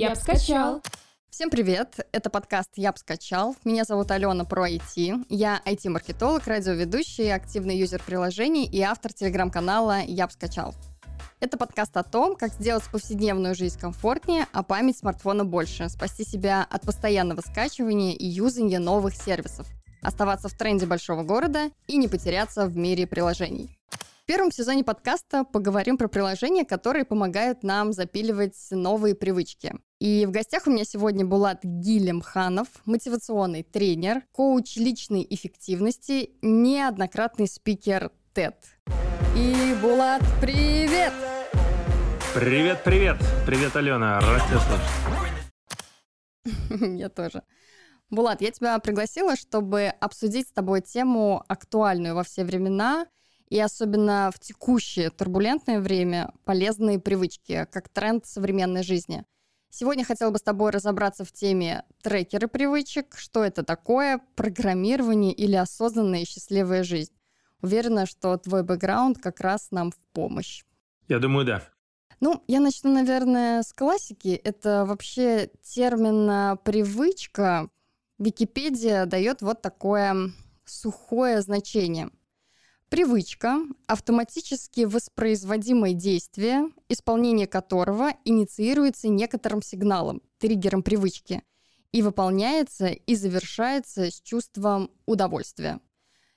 Я б скачал. Всем привет! Это подкаст «Я б скачал». Меня зовут Алена про IT. Я IT-маркетолог, радиоведущий, активный юзер приложений и автор телеграм-канала «Я б скачал». Это подкаст о том, как сделать повседневную жизнь комфортнее, а память смартфона больше, спасти себя от постоянного скачивания и юзания новых сервисов, оставаться в тренде большого города и не потеряться в мире приложений. В первом сезоне подкаста поговорим про приложения, которые помогают нам запиливать новые привычки. И в гостях у меня сегодня Булат Гилемханов, мотивационный тренер, коуч личной эффективности, неоднократный спикер TED. И Булат, привет! Привет, привет! Привет, Алена, рад тебя слышать. Я тоже. Булат, я тебя пригласила, чтобы обсудить с тобой тему актуальную во все времена и особенно в текущее турбулентное время полезные привычки, как тренд современной жизни – Сегодня хотела бы с тобой разобраться в теме трекеры привычек, что это такое, программирование или осознанная и счастливая жизнь. Уверена, что твой бэкграунд как раз нам в помощь. Я думаю, да. Ну, я начну, наверное, с классики. Это вообще термин «привычка». Википедия дает вот такое сухое значение – Привычка – автоматически воспроизводимое действие, исполнение которого инициируется некоторым сигналом, триггером привычки, и выполняется и завершается с чувством удовольствия.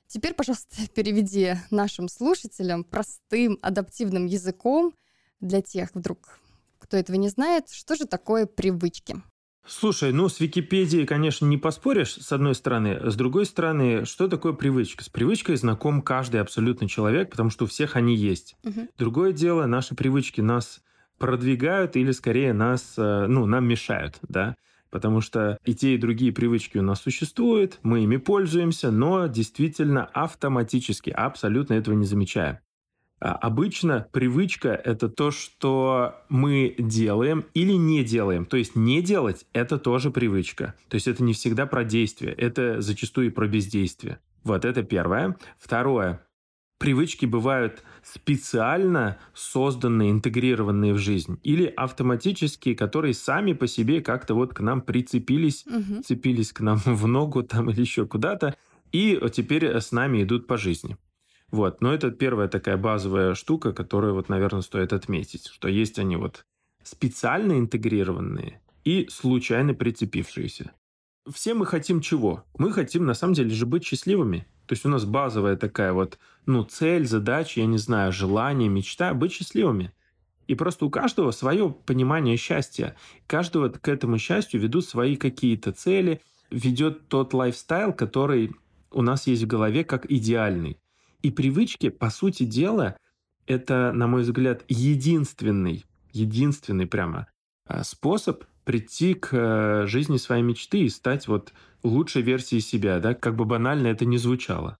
Теперь, пожалуйста, переведи нашим слушателям простым адаптивным языком для тех вдруг, кто этого не знает, что же такое привычки. Слушай, ну с Википедией, конечно, не поспоришь, с одной стороны. С другой стороны, что такое привычка? С привычкой знаком каждый абсолютно человек, потому что у всех они есть. Угу. Другое дело, наши привычки нас продвигают или скорее нас, э, ну, нам мешают, да потому что и те, и другие привычки у нас существуют, мы ими пользуемся, но действительно автоматически, абсолютно этого не замечая. А, обычно привычка – это то, что мы делаем или не делаем. То есть не делать – это тоже привычка. То есть это не всегда про действие, это зачастую и про бездействие. Вот это первое. Второе. Привычки бывают специально созданные, интегрированные в жизнь, или автоматические, которые сами по себе как-то вот к нам прицепились, угу. цепились к нам в ногу там или еще куда-то, и теперь с нами идут по жизни. Вот, но это первая такая базовая штука, которую вот, наверное, стоит отметить, что есть они вот специально интегрированные и случайно прицепившиеся. Все мы хотим чего? Мы хотим, на самом деле, же быть счастливыми. То есть у нас базовая такая вот, ну, цель, задача, я не знаю, желание, мечта – быть счастливыми. И просто у каждого свое понимание счастья. Каждого к этому счастью ведут свои какие-то цели, ведет тот лайфстайл, который у нас есть в голове как идеальный. И привычки, по сути дела, это, на мой взгляд, единственный, единственный прямо а, способ прийти к э, жизни своей мечты и стать вот лучшей версией себя, да, как бы банально это ни звучало.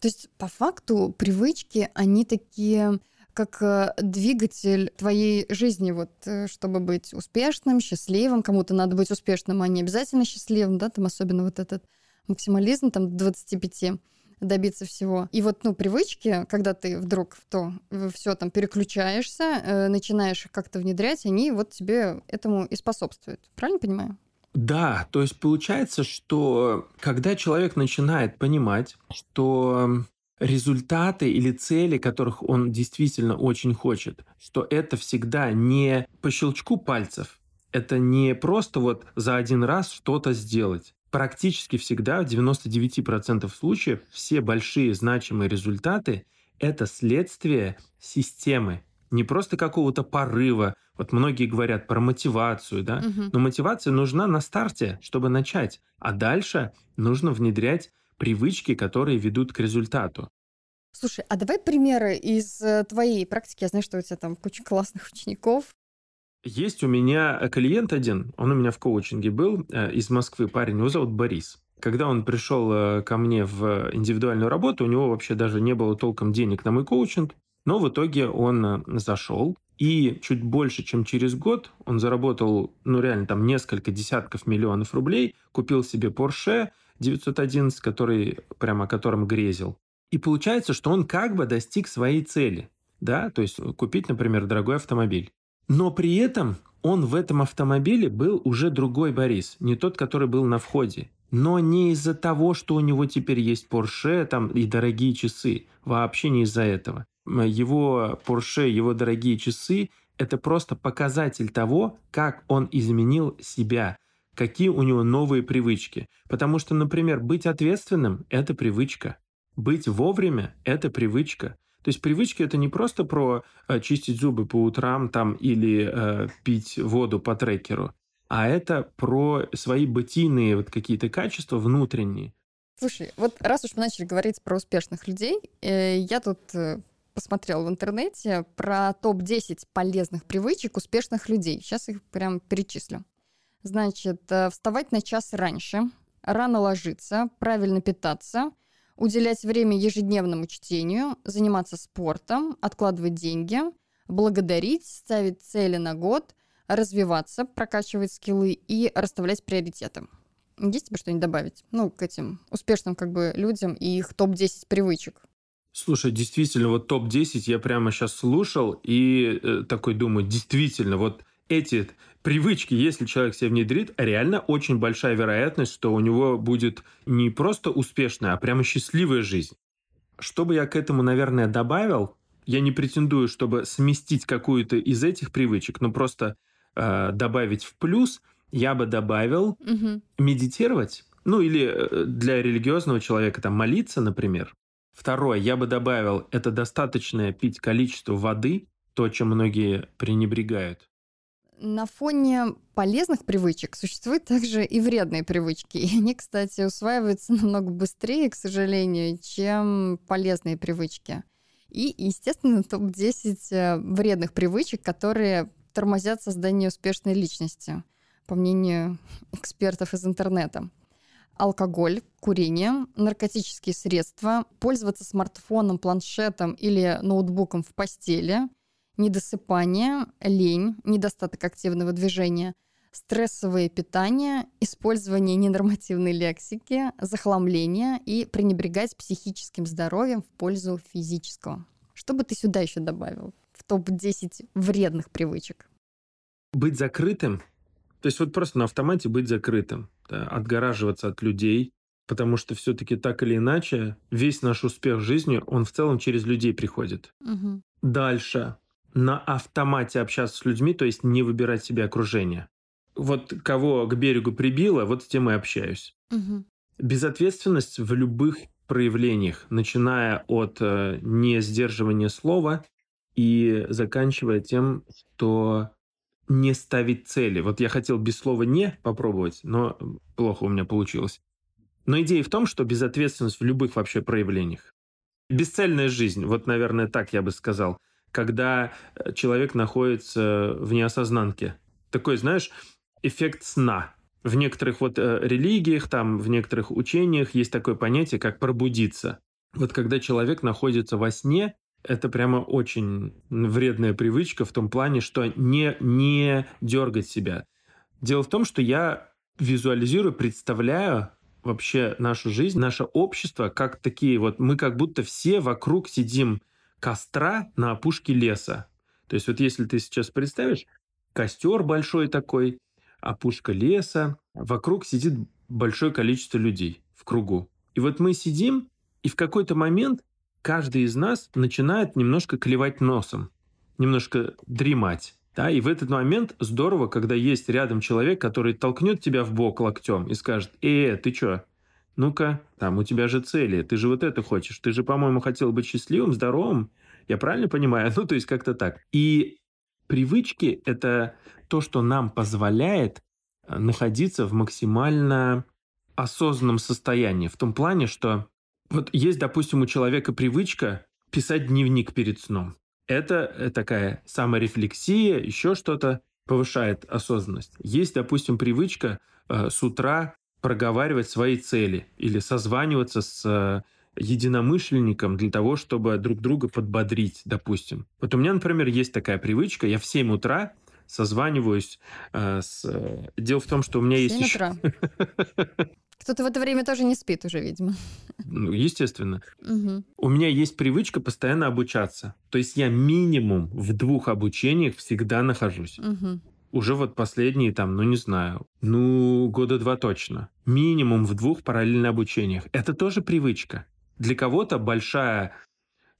То есть, по факту, привычки, они такие как э, двигатель твоей жизни, вот, э, чтобы быть успешным, счастливым. Кому-то надо быть успешным, а не обязательно счастливым, да, там особенно вот этот максимализм, там, 25 добиться всего. И вот, ну, привычки, когда ты вдруг в то все там переключаешься, э, начинаешь как-то внедрять, они вот тебе этому и способствуют. Правильно понимаю? Да, то есть получается, что когда человек начинает понимать, что результаты или цели, которых он действительно очень хочет, что это всегда не по щелчку пальцев, это не просто вот за один раз что-то сделать, практически всегда, в 99% случаев, все большие значимые результаты – это следствие системы, не просто какого-то порыва. Вот многие говорят про мотивацию, да, угу. но мотивация нужна на старте, чтобы начать, а дальше нужно внедрять привычки, которые ведут к результату. Слушай, а давай примеры из э, твоей практики. Я знаю, что у тебя там куча классных учеников. Есть у меня клиент один, он у меня в коучинге был, э, из Москвы парень, его зовут Борис. Когда он пришел э, ко мне в индивидуальную работу, у него вообще даже не было толком денег на мой коучинг, но в итоге он э, зашел, и чуть больше, чем через год он заработал, ну реально там несколько десятков миллионов рублей, купил себе Porsche 911, который, прямо о котором грезил. И получается, что он как бы достиг своей цели, да, то есть купить, например, дорогой автомобиль. Но при этом он в этом автомобиле был уже другой Борис, не тот, который был на входе. Но не из-за того, что у него теперь есть Porsche там, и дорогие часы. Вообще не из-за этого. Его Porsche, его дорогие часы – это просто показатель того, как он изменил себя, какие у него новые привычки. Потому что, например, быть ответственным – это привычка. Быть вовремя – это привычка. То есть привычки это не просто про э, чистить зубы по утрам там или э, пить воду по трекеру, а это про свои бытийные вот какие-то качества внутренние. Слушай, вот раз уж мы начали говорить про успешных людей, э, я тут э, посмотрел в интернете про топ-10 полезных привычек успешных людей. Сейчас их прям перечислю. Значит, э, вставать на час раньше, рано ложиться, правильно питаться – уделять время ежедневному чтению, заниматься спортом, откладывать деньги, благодарить, ставить цели на год, развиваться, прокачивать скиллы и расставлять приоритеты. Есть тебе что-нибудь добавить? Ну, к этим успешным как бы людям и их топ-10 привычек. Слушай, действительно, вот топ-10 я прямо сейчас слушал и э, такой думаю, действительно, вот эти привычки, если человек себе внедрит, реально очень большая вероятность, что у него будет не просто успешная, а прямо счастливая жизнь. Что бы я к этому, наверное, добавил, я не претендую, чтобы сместить какую-то из этих привычек, но просто э, добавить в плюс, я бы добавил угу. медитировать, ну или э, для религиозного человека там молиться, например. Второе, я бы добавил, это достаточное пить количество воды, то, чем многие пренебрегают. На фоне полезных привычек существуют также и вредные привычки. И они, кстати, усваиваются намного быстрее, к сожалению, чем полезные привычки. И, естественно, топ-10 э, вредных привычек, которые тормозят создание успешной личности, по мнению экспертов из интернета. Алкоголь, курение, наркотические средства, пользоваться смартфоном, планшетом или ноутбуком в постели – недосыпание, лень, недостаток активного движения, стрессовое питание, использование ненормативной лексики, захламление и пренебрегать психическим здоровьем в пользу физического. Что бы ты сюда еще добавил в топ-10 вредных привычек? Быть закрытым, то есть вот просто на автомате быть закрытым, да, отгораживаться от людей, потому что все-таки так или иначе весь наш успех в жизни, он в целом через людей приходит. Угу. Дальше на автомате общаться с людьми, то есть не выбирать себе окружение. Вот кого к берегу прибило, вот с тем и общаюсь. Угу. Безответственность в любых проявлениях, начиная от э, не сдерживания слова и заканчивая тем, что не ставить цели. Вот я хотел без слова «не» попробовать, но плохо у меня получилось. Но идея в том, что безответственность в любых вообще проявлениях. Бесцельная жизнь, вот, наверное, так я бы сказал – когда э, человек находится в неосознанке. Такой, знаешь, эффект сна. В некоторых вот э, религиях, там, в некоторых учениях есть такое понятие, как пробудиться. Вот когда человек находится во сне, это прямо очень вредная привычка в том плане, что не, не дергать себя. Дело в том, что я визуализирую, представляю вообще нашу жизнь, наше общество, как такие вот, мы как будто все вокруг сидим костра на опушке леса. То есть вот если ты сейчас представишь, костер большой такой, опушка леса, вокруг сидит большое количество людей в кругу. И вот мы сидим, и в какой-то момент каждый из нас начинает немножко клевать носом, немножко дремать. Да, и в этот момент здорово, когда есть рядом человек, который толкнет тебя в бок локтем и скажет, «Э, ты чё? Ну-ка, там у тебя же цели, ты же вот это хочешь, ты же, по-моему, хотел быть счастливым, здоровым, я правильно понимаю? Ну, то есть как-то так. И привычки – это то, что нам позволяет э, находиться в максимально осознанном состоянии, в том плане, что вот есть, допустим, у человека привычка писать дневник перед сном. Это э, такая саморефлексия, еще что-то повышает осознанность. Есть, допустим, привычка э, с утра проговаривать свои цели или созваниваться с э, единомышленником для того, чтобы друг друга подбодрить, допустим. Вот у меня, например, есть такая привычка, я в 7 утра созваниваюсь э, с... Э, дело в том, что у меня есть еще... Кто-то в это время тоже не спит уже, видимо. Ну, естественно. Угу. У меня есть привычка постоянно обучаться. То есть я минимум в двух обучениях всегда нахожусь. Угу. Уже вот последние там, ну не знаю, ну года два точно. Минимум в двух параллельных обучениях. Это тоже привычка. Для кого-то большая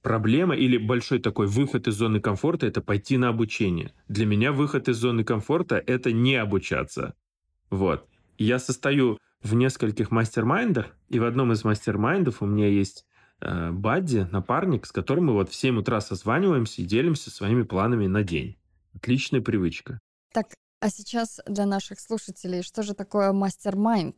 проблема или большой такой выход из зоны комфорта – это пойти на обучение. Для меня выход из зоны комфорта – это не обучаться. Вот. Я состою в нескольких мастер-майндах, и в одном из мастер-майндов у меня есть э, Бадди, напарник, с которым мы вот в 7 утра созваниваемся и делимся своими планами на день. Отличная привычка. Так, а сейчас для наших слушателей, что же такое mastermind?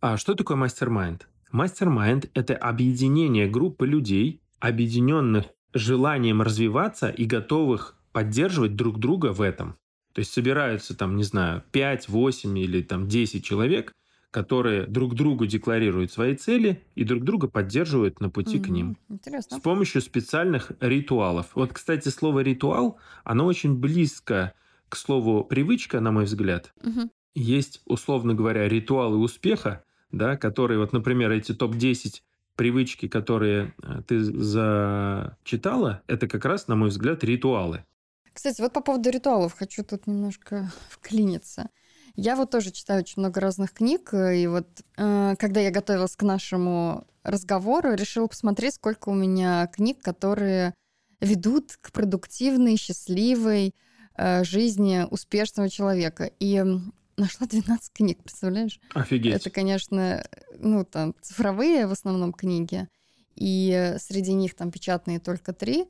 А что такое mastermind? Mastermind – это объединение группы людей, объединенных желанием развиваться и готовых поддерживать друг друга в этом. То есть собираются там, не знаю, 5, 8 или там 10 человек, которые друг другу декларируют свои цели и друг друга поддерживают на пути mm-hmm. к ним. Интересно. С помощью специальных ритуалов. Вот, кстати, слово ритуал, оно очень близко к слову привычка, на мой взгляд. Mm-hmm. Есть, условно говоря, ритуалы успеха, да, которые, вот, например, эти топ-10 привычки, которые э, ты зачитала, это как раз, на мой взгляд, ритуалы. Кстати, вот по поводу ритуалов хочу тут немножко вклиниться. Я вот тоже читаю очень много разных книг, и вот э, когда я готовилась к нашему разговору, решила посмотреть, сколько у меня книг, которые ведут к продуктивной, счастливой жизни успешного человека. И нашла 12 книг, представляешь? Офигеть. Это, конечно, ну, там, цифровые в основном книги, и среди них там печатные только три.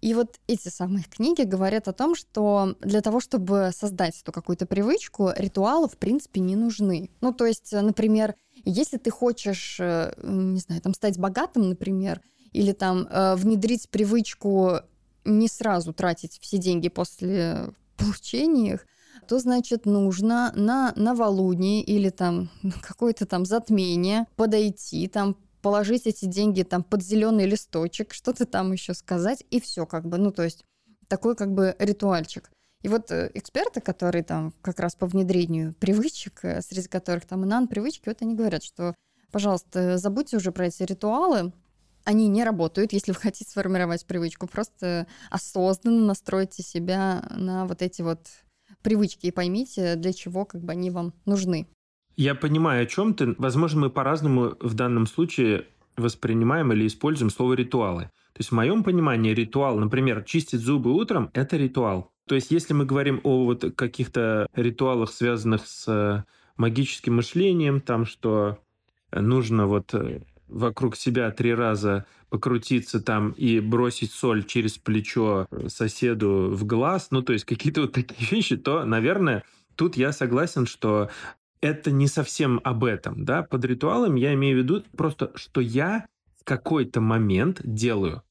И вот эти самые книги говорят о том, что для того, чтобы создать эту какую-то привычку, ритуалы, в принципе, не нужны. Ну, то есть, например, если ты хочешь, э, не знаю, там, стать богатым, например, или там э, внедрить привычку не сразу тратить все деньги после получения их, то, значит, нужно на новолуние или там какое-то там затмение подойти, там положить эти деньги там под зеленый листочек, что-то там еще сказать, и все как бы. Ну, то есть такой как бы ритуальчик. И вот э, эксперты, которые там как раз по внедрению привычек, э, среди которых там и нан-привычки, вот они говорят, что, пожалуйста, забудьте уже про эти ритуалы, они не работают, если вы хотите сформировать привычку. Просто осознанно настройте себя на вот эти вот привычки и поймите, для чего как бы они вам нужны. Я понимаю, о чем ты. Возможно, мы по-разному в данном случае воспринимаем или используем слово ритуалы. То есть в моем понимании ритуал, например, чистить зубы утром – это ритуал. То есть если мы говорим о вот каких-то ритуалах, связанных с э, магическим мышлением, там, что нужно вот э, вокруг себя три раза покрутиться там и бросить соль через плечо соседу в глаз, ну, то есть какие-то вот такие вещи, то, наверное, тут я согласен, что это не совсем об этом, да, под ритуалом я имею в виду просто, что я в какой-то момент делаю.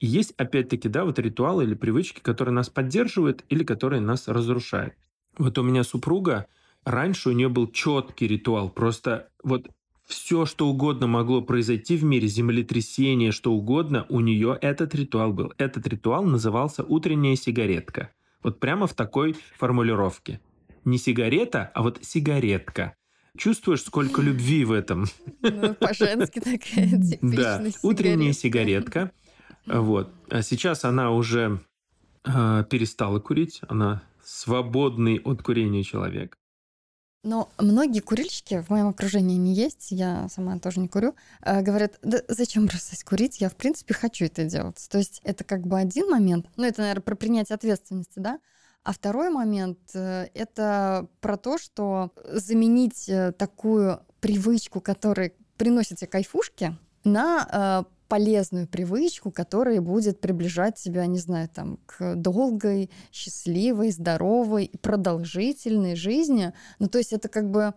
И есть, опять-таки, да, вот ритуалы или привычки, которые нас поддерживают или которые нас разрушают. Вот у меня супруга, раньше у нее был четкий ритуал, просто вот все, что угодно могло произойти в мире, землетрясение, что угодно, у нее этот ритуал был. Этот ритуал назывался «утренняя сигаретка». Вот прямо в такой формулировке. Не сигарета, а вот сигаретка. Чувствуешь, сколько любви в этом? Ну, по-женски такая Да, утренняя сигаретка. Вот. А сейчас она уже э, перестала курить, она свободный от курения человек. Но многие курильщики, в моем окружении не есть, я сама тоже не курю, э, говорят, да зачем бросать курить, я в принципе хочу это делать. То есть это как бы один момент, ну это, наверное, про принятие ответственности, да, а второй момент э, — это про то, что заменить э, такую привычку, которая приносит тебе кайфушки, на полезную привычку, которая будет приближать тебя, не знаю, там, к долгой, счастливой, здоровой, продолжительной жизни. Ну, то есть это как бы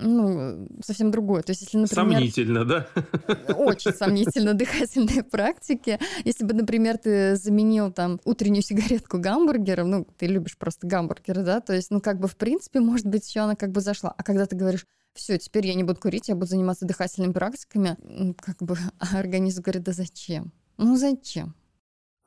ну, совсем другое. То есть, если, например... Сомнительно, да? Очень сомнительно дыхательные практики. Если бы, например, ты заменил там утреннюю сигаретку гамбургером, ну, ты любишь просто гамбургеры, да, то есть, ну, как бы, в принципе, может быть, еще она как бы зашла. А когда ты говоришь, все, теперь я не буду курить, я буду заниматься дыхательными практиками, как бы а организм говорит, да зачем? Ну зачем?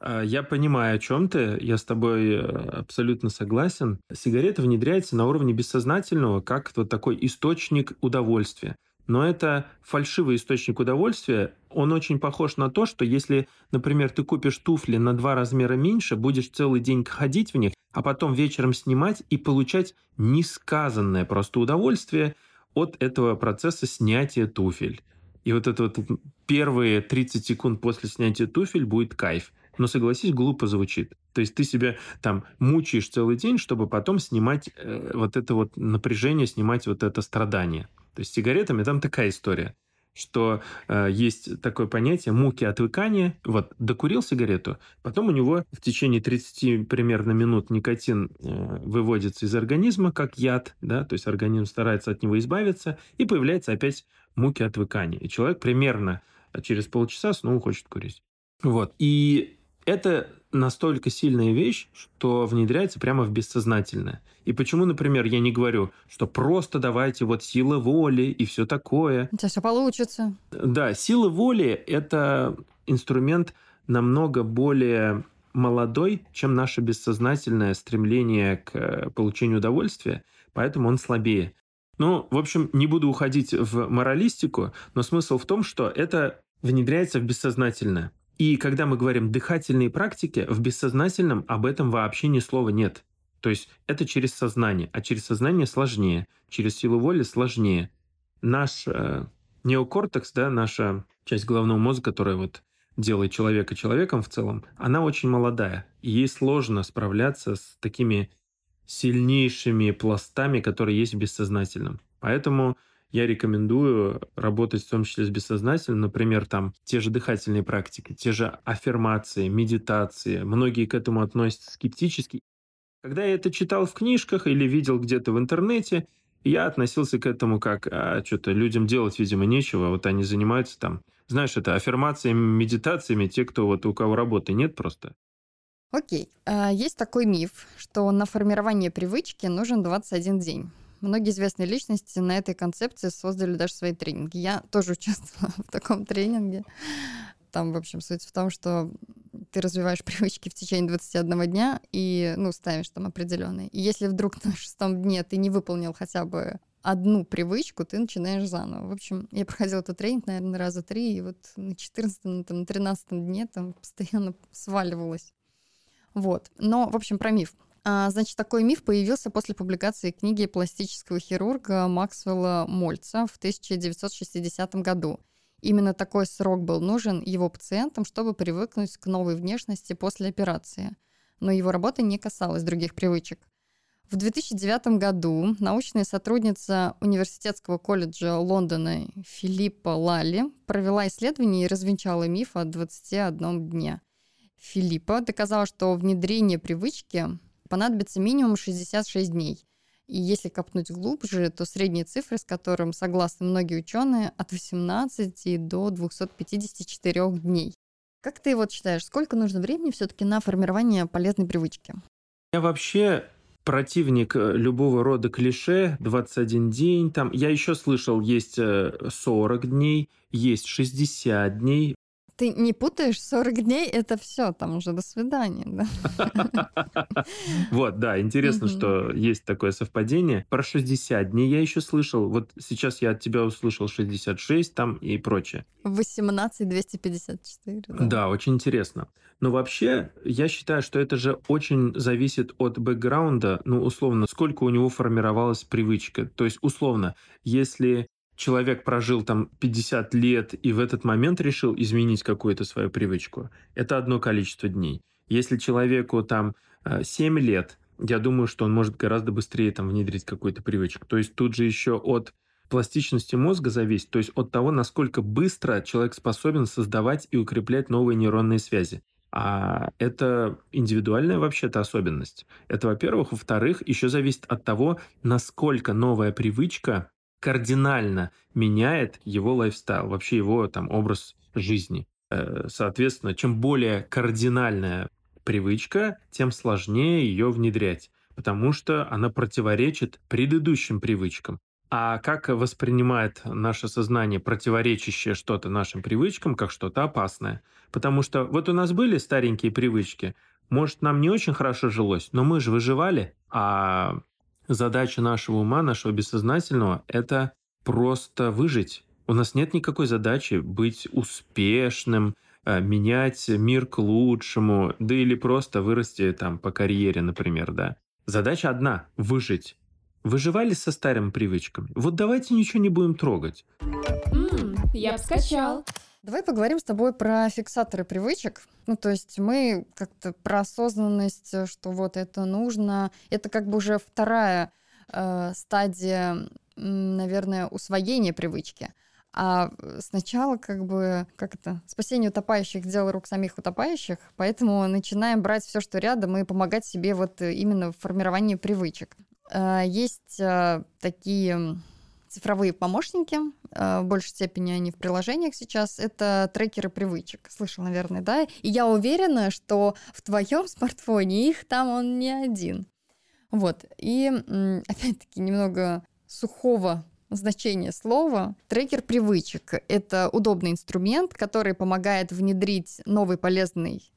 А, я понимаю, о чем ты. Я с тобой э, абсолютно согласен. Сигарета внедряется на уровне бессознательного, как вот такой источник удовольствия. Но это фальшивый источник удовольствия. Он очень похож на то, что если, например, ты купишь туфли на два размера меньше, будешь целый день ходить в них, а потом вечером снимать и получать несказанное просто удовольствие от этого процесса снятия туфель. И вот это вот первые 30 секунд после снятия туфель будет кайф. Но согласись, глупо звучит. То есть ты себя там мучаешь целый день, чтобы потом снимать э, вот это вот напряжение, снимать вот это страдание. То есть с сигаретами там такая история что э, есть такое понятие муки отвыкания. Вот, докурил сигарету, потом у него в течение 30 примерно минут никотин э, выводится из организма как яд, да, то есть организм старается от него избавиться, и появляется опять муки отвыкания. И человек примерно через полчаса снова хочет курить. Вот. И это настолько сильная вещь, что внедряется прямо в бессознательное. И почему, например, я не говорю, что просто давайте вот сила воли и все такое. У тебя все получится. Да, сила воли – это инструмент намного более молодой, чем наше бессознательное стремление к э, получению удовольствия, поэтому он слабее. Ну, в общем, не буду уходить в моралистику, но смысл в том, что это внедряется в бессознательное. И когда мы говорим дыхательные практики, в бессознательном об этом вообще ни слова нет. То есть это через сознание, а через сознание сложнее, через силу воли сложнее. Наш э, неокортекс, да, наша часть головного мозга, которая вот делает человека человеком в целом, она очень молодая. И ей сложно справляться с такими сильнейшими пластами, которые есть в бессознательном. Поэтому я рекомендую работать в том числе с бессознательным, например, там те же дыхательные практики, те же аффирмации, медитации. Многие к этому относятся скептически. Когда я это читал в книжках или видел где-то в интернете, я относился к этому как, а, что-то людям делать, видимо, нечего, вот они занимаются там, знаешь, это аффирмациями, медитациями, те, кто вот у кого работы нет просто. Окей. А, есть такой миф, что на формирование привычки нужен 21 день. Многие известные личности на этой концепции создали даже свои тренинги. Я тоже участвовала в таком тренинге. Там, в общем, суть в том, что ты развиваешь привычки в течение 21 дня и, ну, ставишь там определенные. И если вдруг на шестом дне ты не выполнил хотя бы одну привычку, ты начинаешь заново. В общем, я проходила этот тренинг, наверное, раза три, и вот на 14 на, там, на 13 дне там постоянно сваливалась. Вот. Но, в общем, про миф. А, значит, такой миф появился после публикации книги пластического хирурга Максвелла Мольца в 1960 году. Именно такой срок был нужен его пациентам, чтобы привыкнуть к новой внешности после операции. Но его работа не касалась других привычек. В 2009 году научная сотрудница Университетского колледжа Лондона Филиппа Лалли провела исследование и развенчала миф о 21 дне. Филиппа доказала, что внедрение привычки понадобится минимум 66 дней. И если копнуть глубже, то средние цифры, с которым согласны многие ученые, от 18 до 254 дней. Как ты вот считаешь, сколько нужно времени все-таки на формирование полезной привычки? Я вообще противник э, любого рода клише, 21 день, там, я еще слышал, есть 40 э, дней, есть 60 дней, ты не путаешь 40 дней, это все, там уже до свидания, да? Вот, да, интересно, что есть такое совпадение. Про 60 дней я еще слышал. Вот сейчас я от тебя услышал 66 там и прочее. 18 254. Да, очень интересно. Но вообще, я считаю, что это же очень зависит от бэкграунда, ну, условно, сколько у него формировалась привычка. То есть, условно, если человек прожил там 50 лет и в этот момент решил изменить какую-то свою привычку, это одно количество дней. Если человеку там 7 э, лет, я думаю, что он может гораздо быстрее там внедрить какую-то привычку. То есть тут же еще от пластичности мозга зависит, то есть от того, насколько быстро человек способен создавать и укреплять новые нейронные связи. А это индивидуальная вообще-то особенность. Это, во-первых. Во-вторых, еще зависит от того, насколько новая привычка кардинально меняет его лайфстайл, вообще его там образ жизни. Э, соответственно, чем более кардинальная привычка, тем сложнее ее внедрять, потому что она противоречит предыдущим привычкам. А как воспринимает наше сознание противоречащее что-то нашим привычкам, как что-то опасное? Потому что вот у нас были старенькие привычки, может, нам не очень хорошо жилось, но мы же выживали, а задача нашего ума, нашего бессознательного – это просто выжить. У нас нет никакой задачи быть успешным, э, менять мир к лучшему, да или просто вырасти там по карьере, например, да. Задача одна – выжить. Выживали со старыми привычками? Вот давайте ничего не будем трогать. Mm, я бы скачал. Давай поговорим с тобой про фиксаторы привычек. Ну, то есть мы как-то про осознанность, что вот это нужно. Это как бы уже вторая э, стадия, наверное, усвоения привычки. А сначала как бы, как это, спасение утопающих – дело рук самих утопающих, поэтому начинаем брать все, что рядом, и помогать себе вот именно в формировании привычек. Э, есть э, такие цифровые помощники, э, в большей степени они в приложениях сейчас, это трекеры привычек. Слышал, наверное, да? И я уверена, что в твоем смартфоне их там он не один. Вот. И опять-таки немного сухого значения слова. Трекер привычек — это удобный инструмент, который помогает внедрить новый полезный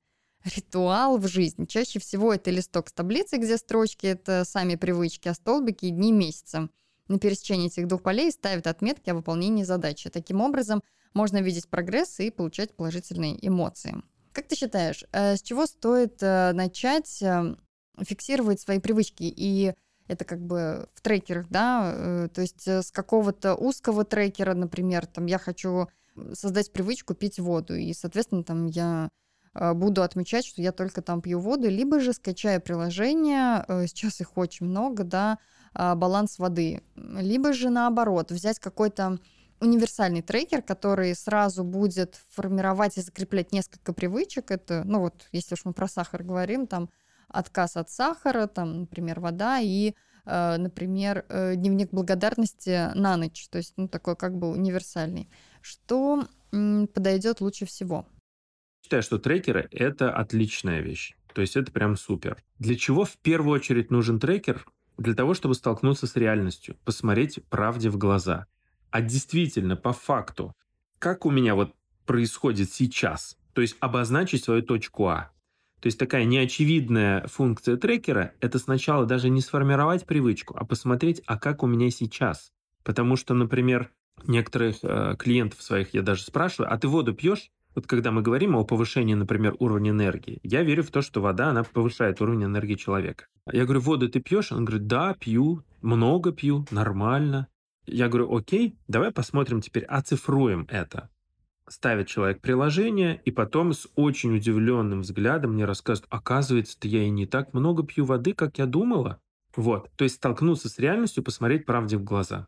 ритуал в жизнь. Чаще всего это листок с таблицей, где строчки — это сами привычки, а столбики — дни месяца. На пересечении этих двух полей ставят отметки о выполнении задачи. Таким образом, можно видеть прогресс и получать положительные эмоции. Как ты считаешь, э, с чего стоит э, начать э, фиксировать свои привычки и это как бы в трекерах, да, то есть с какого-то узкого трекера, например, там я хочу создать привычку пить воду, и, соответственно, там я буду отмечать, что я только там пью воду, либо же скачаю приложение, сейчас их очень много, да, баланс воды. Либо же наоборот, взять какой-то универсальный трекер, который сразу будет формировать и закреплять несколько привычек. Это, ну вот, если уж мы про сахар говорим, там отказ от сахара, там, например, вода и, э, например, э, дневник благодарности на ночь, то есть, ну, такой как бы универсальный. Что подойдет лучше всего? Считаю, что трекеры — это отличная вещь. То есть это прям супер. Для чего в первую очередь нужен трекер? Для того, чтобы столкнуться с реальностью, посмотреть правде в глаза. А действительно, по факту, как у меня вот происходит сейчас, то есть обозначить свою точку А. То есть такая неочевидная функция трекера – это сначала даже не сформировать привычку, а посмотреть, а как у меня сейчас. Потому что, например, некоторых э, клиентов своих я даже спрашиваю, а ты воду пьешь? Вот когда мы говорим о повышении, например, уровня энергии, я верю в то, что вода, она повышает уровень энергии человека. Я говорю, воду ты пьешь? Он говорит, да, пью, много пью, нормально. Я говорю, окей, давай посмотрим теперь, оцифруем это. Ставит человек приложение, и потом с очень удивленным взглядом мне рассказывает, оказывается-то я и не так много пью воды, как я думала. Вот, то есть столкнуться с реальностью, посмотреть правде в глаза.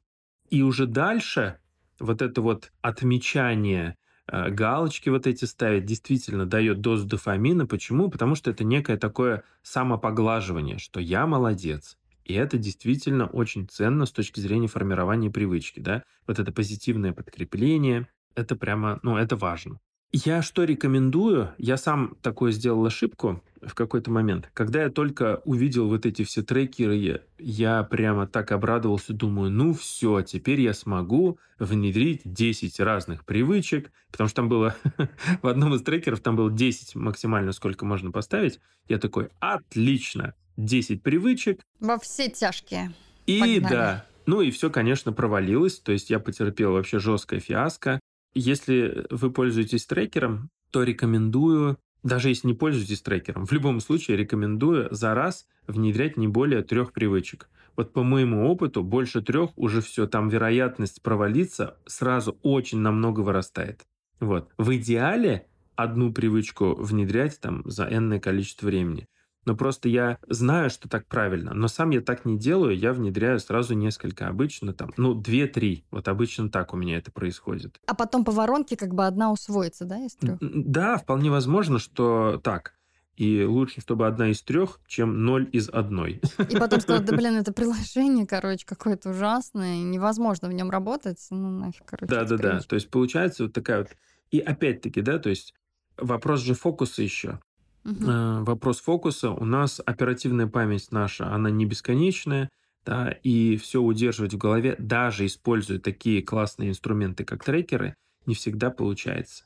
И уже дальше вот это вот отмечание галочки вот эти ставить, действительно дает дозу дофамина. Почему? Потому что это некое такое самопоглаживание, что я молодец. И это действительно очень ценно с точки зрения формирования привычки. Да? Вот это позитивное подкрепление, это прямо, ну, это важно. Я что рекомендую? Я сам такое сделал ошибку в какой-то момент. Когда я только увидел вот эти все трекеры, я прямо так обрадовался, думаю, ну все, теперь я смогу внедрить 10 разных привычек, потому что там было, в одном из трекеров там было 10 максимально, сколько можно поставить. Я такой, отлично, 10 привычек. Во все тяжкие. И Погнали. да, ну и все, конечно, провалилось, то есть я потерпел вообще жесткое фиаско. Если вы пользуетесь трекером, то рекомендую, даже если не пользуетесь трекером, в любом случае рекомендую за раз внедрять не более трех привычек. Вот по моему опыту, больше трех уже все, там вероятность провалиться сразу очень намного вырастает. Вот. В идеале одну привычку внедрять там за энное количество времени. Но просто я знаю, что так правильно, но сам я так не делаю, я внедряю сразу несколько, обычно там, ну, две-три, вот обычно так у меня это происходит. А потом по воронке как бы одна усвоится, да, из трех? Да, вполне возможно, что так. И лучше, чтобы одна из трех, чем ноль из одной. И потом сказал, да блин, это приложение, короче, какое-то ужасное, невозможно в нем работать, ну нафиг, короче. Да, да, да. То есть получается вот такая вот. И опять-таки, да, то есть вопрос же фокуса еще. Угу. Вопрос фокуса. У нас оперативная память наша, она не бесконечная, да, и все удерживать в голове, даже используя такие классные инструменты, как трекеры, не всегда получается.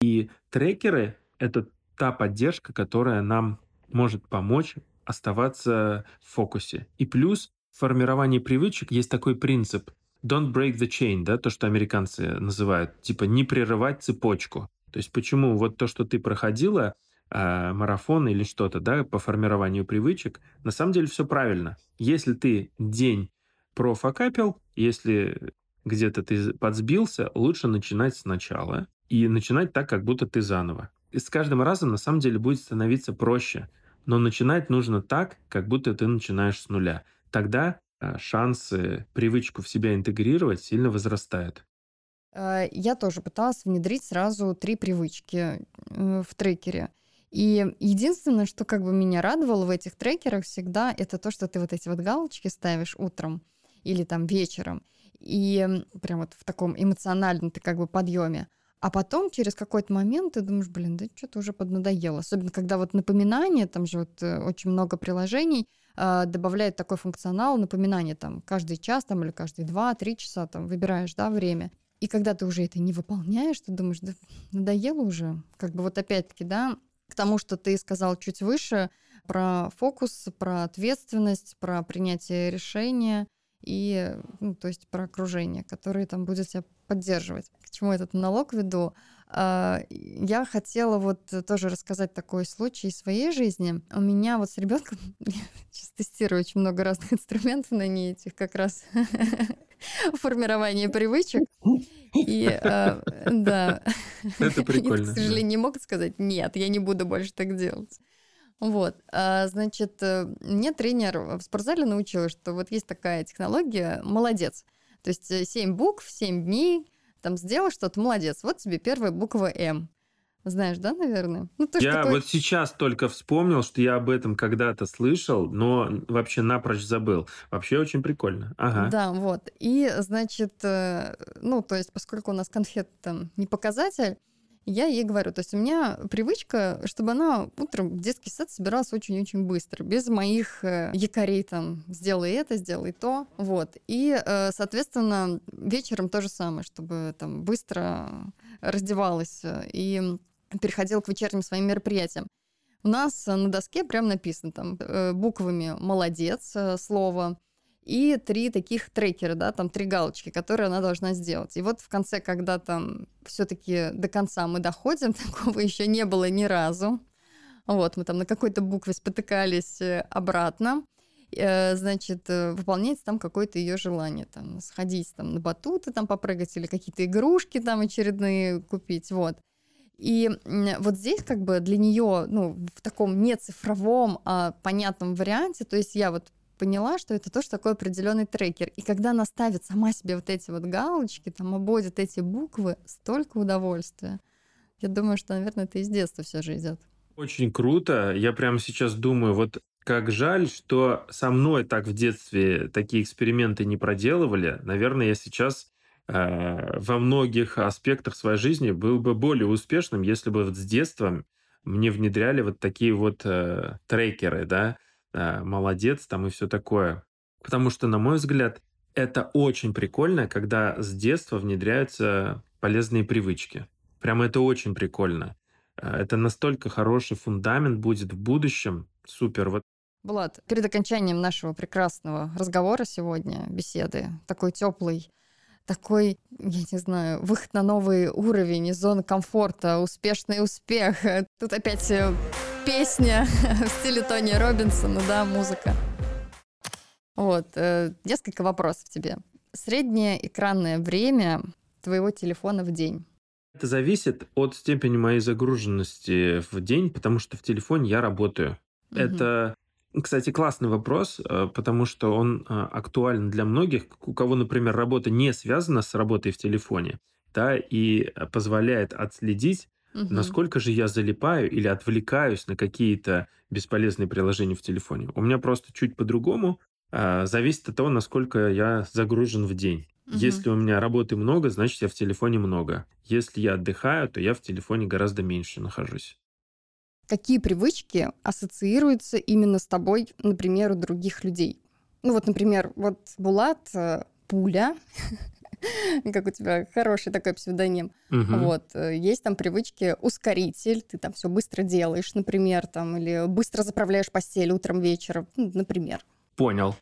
И трекеры — это та поддержка, которая нам может помочь оставаться в фокусе. И плюс в формировании привычек есть такой принцип don't break the chain, да, то, что американцы называют, типа не прерывать цепочку. То есть почему вот то, что ты проходила, э, марафон или что-то, да, по формированию привычек, на самом деле все правильно. Если ты день профокапил, если где-то ты подсбился, лучше начинать сначала и начинать так, как будто ты заново. И с каждым разом на самом деле будет становиться проще. Но начинать нужно так, как будто ты начинаешь с нуля. Тогда а, шансы привычку в себя интегрировать сильно возрастают. А, я тоже пыталась внедрить сразу три привычки э, в трекере. И единственное, что как бы меня радовало в этих трекерах всегда, это то, что ты вот эти вот галочки ставишь утром или там вечером. И прям вот в таком эмоциональном ты как бы подъеме. А потом через какой-то момент ты думаешь, блин, да что-то уже поднадоело. Особенно когда вот напоминание, там же вот э, очень много приложений э, добавляет такой функционал напоминания там каждый час там или каждые два-три часа там выбираешь, да, время. И когда ты уже это не выполняешь, ты думаешь, да надоело уже. Как бы вот опять-таки, да, к тому, что ты сказал чуть выше про фокус, про ответственность, про принятие решения и, ну, то есть про окружение, которое там будет тебя поддерживать. К чему этот налог веду? А, я хотела вот тоже рассказать такой случай из своей жизни. У меня вот с ребенком сейчас тестирую очень много разных инструментов на ней, этих как раз формирование привычек. И э, да. Это прикольно. И, к сожалению, не могут сказать, нет, я не буду больше так делать. Вот, а, значит, э, мне тренер в спортзале научил, что вот есть такая технология «молодец». То есть 7 э, букв, 7 дней, там сделал что-то, молодец. Вот тебе первая буква «М». Знаешь, да, наверное? Ну, я такой... вот сейчас только вспомнил, что я об этом когда-то слышал, но вообще напрочь забыл. Вообще очень прикольно. Ага. Да, вот. И, значит, э, ну, то есть, поскольку у нас конфет там не показатель, я ей говорю, то есть у меня привычка, чтобы она утром в детский сад собиралась очень-очень быстро, без моих э, якорей там, сделай это, сделай то, вот. И, э, соответственно, вечером то же самое, чтобы там быстро раздевалась э, и переходила к вечерним своим мероприятиям. У нас на доске прям написано там буквами «молодец» слово, и три таких трекера, да, там три галочки, которые она должна сделать. И вот в конце, когда там все-таки до конца мы доходим, такого еще не было ни разу. Вот, мы там на какой-то букве спотыкались э, обратно. Э, значит, э, выполняется там какое-то ее желание, там, сходить там на батуты, там попрыгать или какие-то игрушки там очередные купить, вот. И вот здесь как бы для нее, ну, в таком не цифровом, а понятном варианте, то есть я вот поняла, что это тоже такой определенный трекер. И когда она ставит сама себе вот эти вот галочки, там обводит эти буквы, столько удовольствия. Я думаю, что, наверное, это из детства все же идет. Очень круто. Я прямо сейчас думаю, вот как жаль, что со мной так в детстве такие эксперименты не проделывали. Наверное, я сейчас э, во многих аспектах своей жизни был бы более успешным, если бы вот с детства мне внедряли вот такие вот э, трекеры, да, э, молодец там и все такое. Потому что, на мой взгляд, это очень прикольно, когда с детства внедряются полезные привычки. Прямо это очень прикольно. Э, это настолько хороший фундамент будет в будущем. Супер. Вот Влад, перед окончанием нашего прекрасного разговора сегодня, беседы, такой теплый, такой, я не знаю, выход на новый уровень из зоны комфорта, успешный успех. Тут опять э, песня в стиле Тони Робинсона, да, музыка. Вот, э, несколько вопросов тебе. Среднее экранное время твоего телефона в день? Это зависит от степени моей загруженности в день, потому что в телефоне я работаю. Угу. Это, кстати, классный вопрос, э, потому что он э, актуален для многих, у кого, например, работа не связана с работой в телефоне, да, и позволяет отследить Угу. Насколько же я залипаю или отвлекаюсь на какие-то бесполезные приложения в телефоне? У меня просто чуть по-другому. Зависит от того, насколько я загружен в день. Угу. Если у меня работы много, значит, я в телефоне много. Если я отдыхаю, то я в телефоне гораздо меньше нахожусь. Какие привычки ассоциируются именно с тобой, например, у других людей? Ну вот, например, вот Булат э, пуля, как у тебя хороший такой псевдоним. Вот. Э, есть там привычки ускоритель, ты там все быстро делаешь, например, там, или быстро заправляешь постель утром, вечером, ну, например. Понял.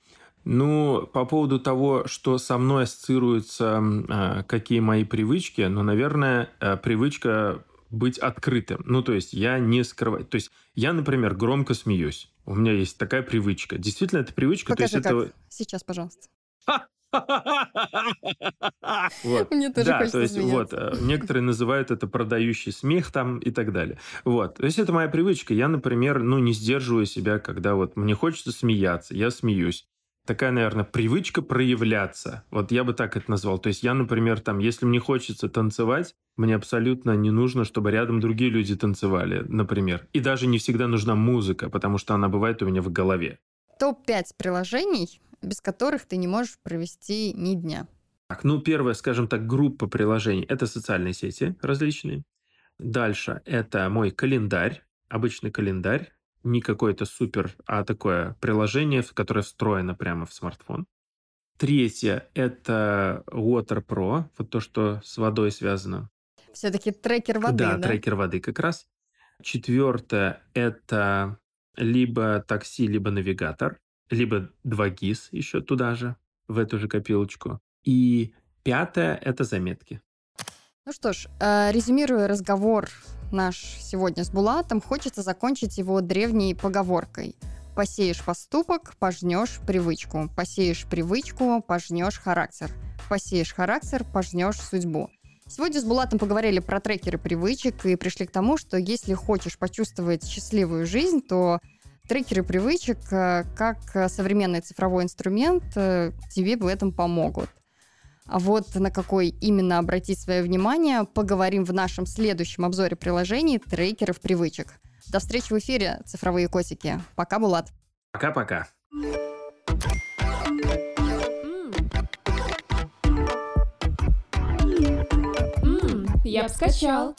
Ну, по поводу того, что со мной ассоциируются, э, какие мои привычки, ну, наверное, э, привычка быть открытым. Ну, то есть я не скрываю. То есть я, например, громко смеюсь. У меня есть такая привычка. Действительно, это привычка. Покажи, то есть как. Это... Сейчас, пожалуйста. Вот. Мне тоже да, то есть вот э, некоторые называют это продающий смех там и так далее. Вот, то есть это моя привычка. Я, например, ну не сдерживаю себя, когда вот мне хочется смеяться, я смеюсь такая, наверное, привычка проявляться. Вот я бы так это назвал. То есть я, например, там, если мне хочется танцевать, мне абсолютно не нужно, чтобы рядом другие люди танцевали, например. И даже не всегда нужна музыка, потому что она бывает у меня в голове. Топ-5 приложений, без которых ты не можешь провести ни дня. Так, ну, первое, скажем так, группа приложений – это социальные сети различные. Дальше – это мой календарь, обычный календарь, не какой-то супер, а такое приложение, которое встроено прямо в смартфон. Третье – это Water Pro, вот то, что с водой связано. Все-таки трекер воды, да? Да, трекер воды как раз. Четвертое – это либо такси, либо навигатор, либо 2GIS еще туда же, в эту же копилочку. И пятое – это заметки. Ну что ж, э, резюмируя разговор наш сегодня с Булатом, хочется закончить его древней поговоркой. Посеешь поступок, пожнешь привычку. Посеешь привычку, пожнешь характер. Посеешь характер, пожнешь судьбу. Сегодня с Булатом поговорили про трекеры привычек и пришли к тому, что если хочешь почувствовать счастливую жизнь, то трекеры привычек, э, как современный цифровой инструмент, э, тебе в этом помогут. А вот на какой именно обратить свое внимание, поговорим в нашем следующем обзоре приложений трекеров привычек. До встречи в эфире, цифровые котики. Пока, Булат. Пока-пока. Я бы скачал.